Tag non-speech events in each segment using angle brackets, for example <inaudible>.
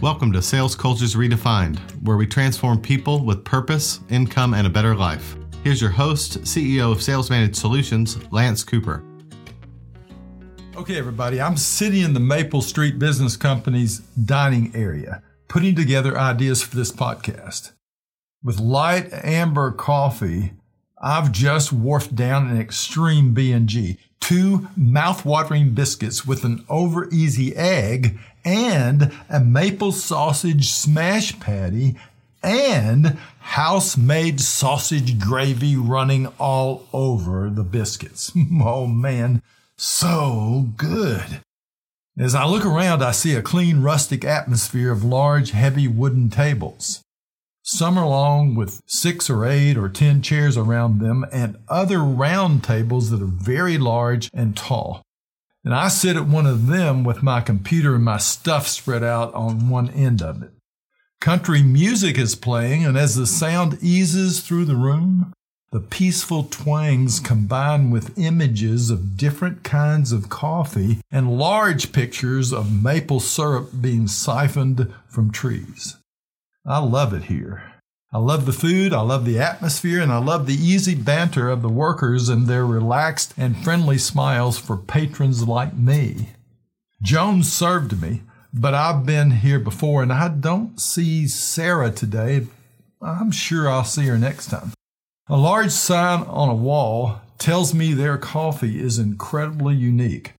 Welcome to Sales Cultures Redefined, where we transform people with purpose, income, and a better life. Here's your host, CEO of Sales Managed Solutions, Lance Cooper. Okay, everybody, I'm sitting in the Maple Street Biscuit Company's dining area, putting together ideas for this podcast. With light amber coffee, I've just wolfed down an extreme B&G, two mouth-watering biscuits with an over easy egg and a maple sausage smash patty and house-made sausage gravy running all over the biscuits. <laughs> oh man, so good. As I look around, I see a clean, rustic atmosphere of large, heavy wooden tables. Some are long with six or eight or ten chairs around them, and other round tables that are very large and tall. And I sit at one of them with my computer and my stuff spread out on one end of it. Country music is playing, and as the sound eases through the room, the peaceful twangs combine with images of different kinds of coffee and large pictures of maple syrup being siphoned from trees. I love it here. I love the food, I love the atmosphere, and I love the easy banter of the workers and their relaxed and friendly smiles for patrons like me. Jones served me, but I've been here before and I don't see Sarah today. I'm sure I'll see her next time. A large sign on a wall tells me their coffee is incredibly unique,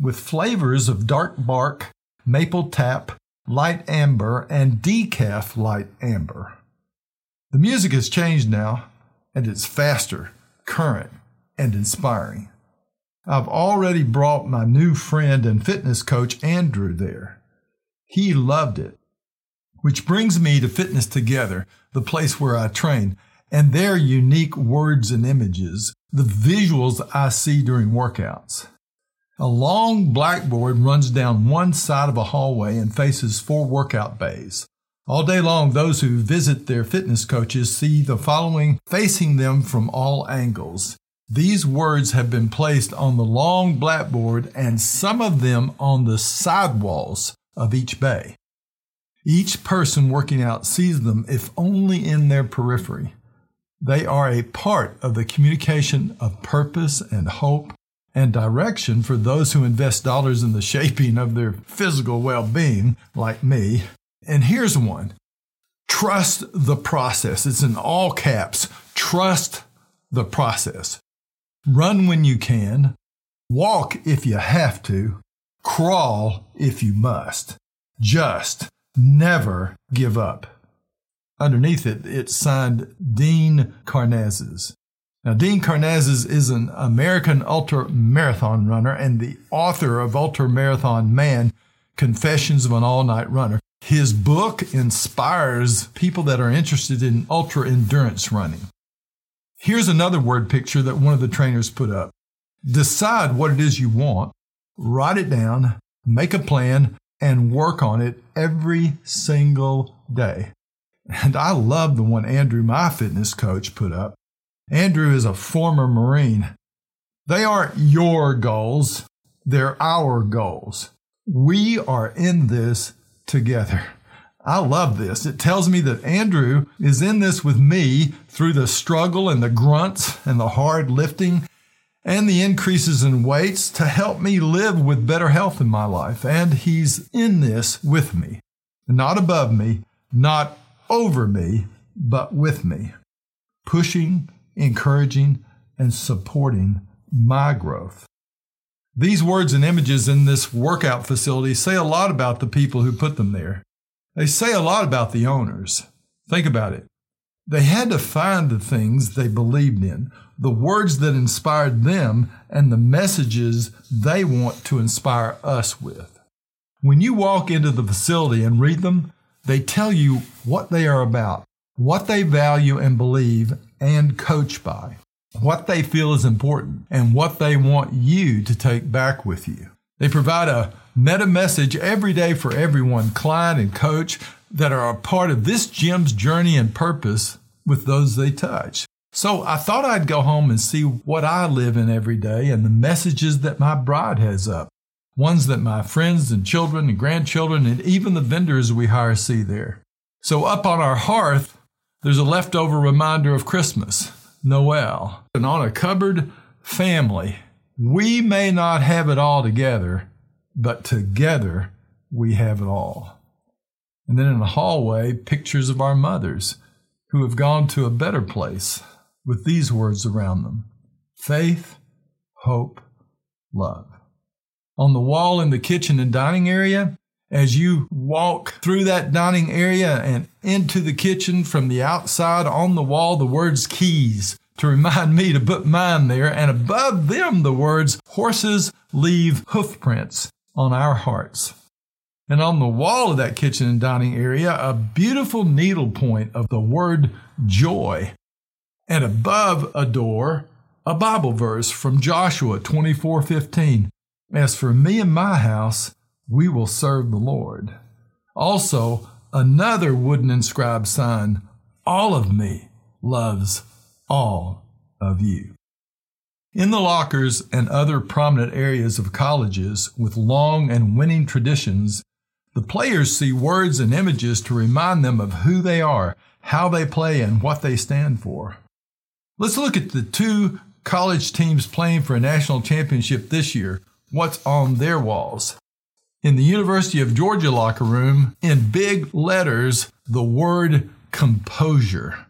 with flavors of dark bark, maple tap, light amber, and decaf light amber. The music has changed now, and it's faster, current, and inspiring. I've already brought my new friend and fitness coach, Andrew, there. He loved it. Which brings me to Fitness Together, the place where I train and their unique words and images, the visuals I see during workouts. A long blackboard runs down one side of a hallway and faces four workout bays. All day long, those who visit their fitness coaches see the following facing them from all angles. These words have been placed on the long blackboard and some of them on the sidewalls of each bay. Each person working out sees them, if only in their periphery. They are a part of the communication of purpose and hope and direction for those who invest dollars in the shaping of their physical well being, like me. And here's one trust the process. It's in all caps. Trust the process. Run when you can, walk if you have to, crawl if you must. Just never give up. Underneath it, it's signed Dean Karnazes. Now, Dean Karnazes is an American ultra marathon runner and the author of Ultra Marathon Man Confessions of an All Night Runner. His book inspires people that are interested in ultra endurance running. Here's another word picture that one of the trainers put up. Decide what it is you want, write it down, make a plan, and work on it every single day. And I love the one Andrew, my fitness coach, put up. Andrew is a former Marine. They aren't your goals, they're our goals. We are in this together. I love this. It tells me that Andrew is in this with me through the struggle and the grunts and the hard lifting and the increases in weights to help me live with better health in my life. And he's in this with me, not above me, not over me, but with me, pushing, encouraging, and supporting my growth. These words and images in this workout facility say a lot about the people who put them there. They say a lot about the owners. Think about it. They had to find the things they believed in, the words that inspired them, and the messages they want to inspire us with. When you walk into the facility and read them, they tell you what they are about, what they value and believe and coach by, what they feel is important, and what they want you to take back with you. They provide a meta message every day for everyone, client and coach, that are a part of this gym's journey and purpose with those they touch. So I thought I'd go home and see what I live in every day and the messages that my bride has up. ones that my friends and children and grandchildren and even the vendors we hire see there. So up on our hearth, there's a leftover reminder of Christmas, Noel, and on a cupboard, family. We may not have it all together, but together we have it all. And then in the hallway, pictures of our mothers who have gone to a better place with these words around them faith, hope, love. On the wall in the kitchen and dining area, as you walk through that dining area and into the kitchen from the outside on the wall, the words keys to remind me to put mine there, and above them the words horses leave hoofprints on our hearts. And on the wall of that kitchen and dining area, a beautiful needlepoint of the word joy. And above a door, a Bible verse from Joshua 24:15. As for me and my house, we will serve the Lord. Also, another wooden inscribed sign, all of me loves all of you. In the lockers and other prominent areas of colleges with long and winning traditions, the players see words and images to remind them of who they are, how they play, and what they stand for. Let's look at the two college teams playing for a national championship this year. What's on their walls? In the University of Georgia locker room, in big letters, the word composure.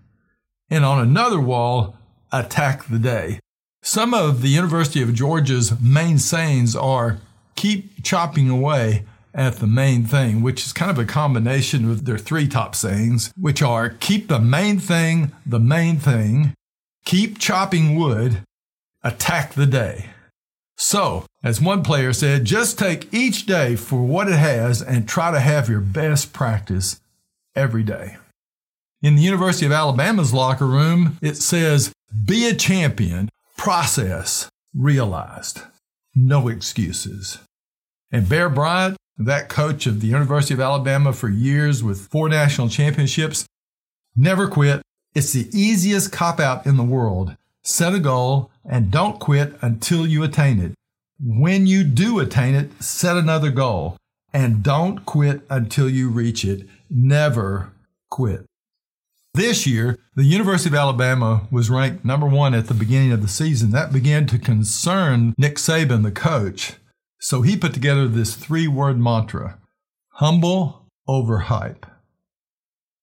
And on another wall, attack the day. Some of the University of Georgia's main sayings are keep chopping away at the main thing, which is kind of a combination of their three top sayings, which are keep the main thing the main thing, keep chopping wood, attack the day. So, as one player said, just take each day for what it has and try to have your best practice every day. In the University of Alabama's locker room, it says, be a champion, process, realized. No excuses. And Bear Bryant, that coach of the University of Alabama for years with four national championships, never quit. It's the easiest cop out in the world. Set a goal and don't quit until you attain it. When you do attain it, set another goal and don't quit until you reach it. Never quit. This year, the University of Alabama was ranked number one at the beginning of the season. That began to concern Nick Saban, the coach. So he put together this three word mantra humble over hype.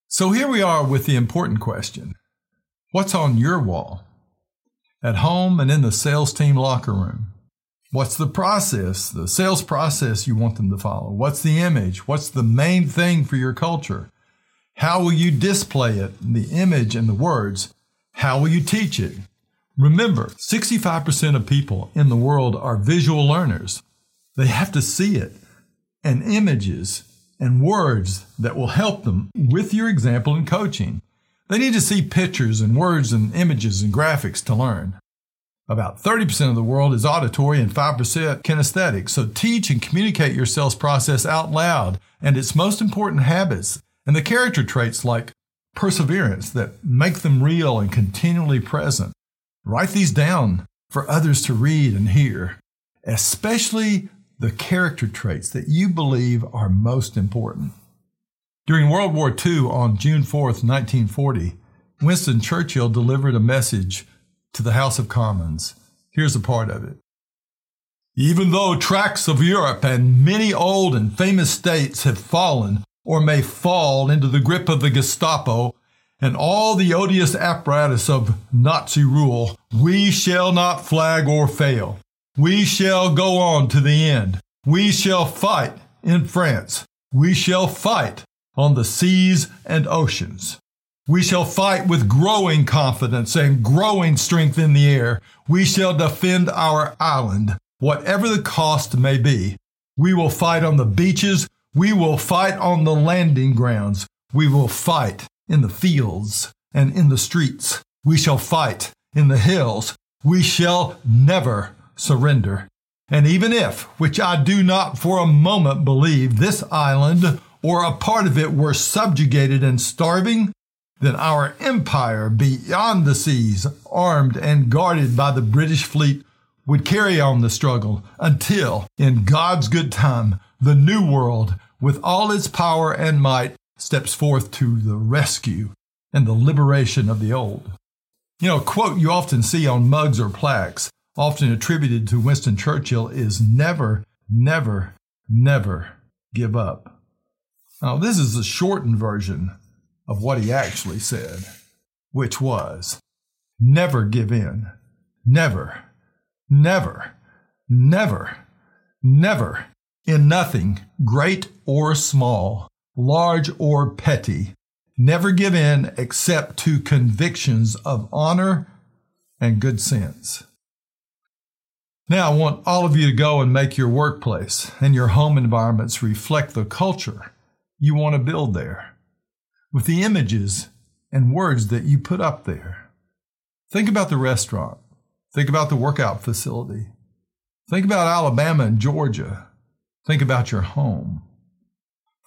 So here we are with the important question What's on your wall? At home and in the sales team locker room? What's the process, the sales process you want them to follow? What's the image? What's the main thing for your culture? How will you display it, the image and the words? How will you teach it? Remember, 65% of people in the world are visual learners. They have to see it and images and words that will help them with your example in coaching. They need to see pictures and words and images and graphics to learn. About 30% of the world is auditory and 5% kinesthetic. So teach and communicate your sales process out loud and its most important habits and the character traits like perseverance that make them real and continually present. Write these down for others to read and hear, especially the character traits that you believe are most important. During World War II on June 4, 1940, Winston Churchill delivered a message to the House of Commons. Here's a part of it. Even though tracts of Europe and many old and famous states have fallen or may fall into the grip of the Gestapo and all the odious apparatus of Nazi rule, we shall not flag or fail. We shall go on to the end. We shall fight in France. We shall fight on the seas and oceans. We shall fight with growing confidence and growing strength in the air. We shall defend our island, whatever the cost may be. We will fight on the beaches. We will fight on the landing grounds. We will fight in the fields and in the streets. We shall fight in the hills. We shall never surrender. And even if, which I do not for a moment believe, this island or a part of it were subjugated and starving, then our empire beyond the seas, armed and guarded by the British fleet, would carry on the struggle until, in God's good time, the new world, with all its power and might, steps forth to the rescue and the liberation of the old. You know, a quote you often see on mugs or plaques, often attributed to Winston Churchill, is never, never, never give up. Now, this is the shortened version of what he actually said, which was never give in. Never, never, never, never, in nothing, great or small, large or petty, never give in except to convictions of honor and good sense. Now, I want all of you to go and make your workplace and your home environments reflect the culture you want to build there with the images and words that you put up there. Think about the restaurant. Think about the workout facility. Think about Alabama and Georgia. Think about your home.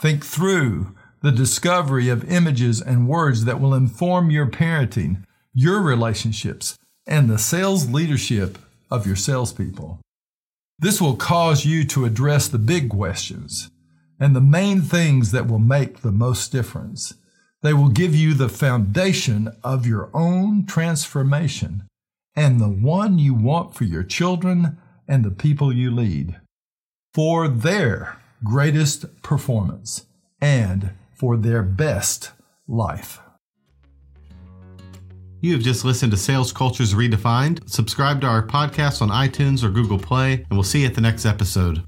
Think through the discovery of images and words that will inform your parenting, your relationships, and the sales leadership of your salespeople. This will cause you to address the big questions and the main things that will make the most difference. They will give you the foundation of your own transformation and the one you want for your children and the people you lead for their greatest performance and for their best life. You have just listened to Sales Cultures Redefined. Subscribe to our podcast on iTunes or Google Play, and we'll see you at the next episode.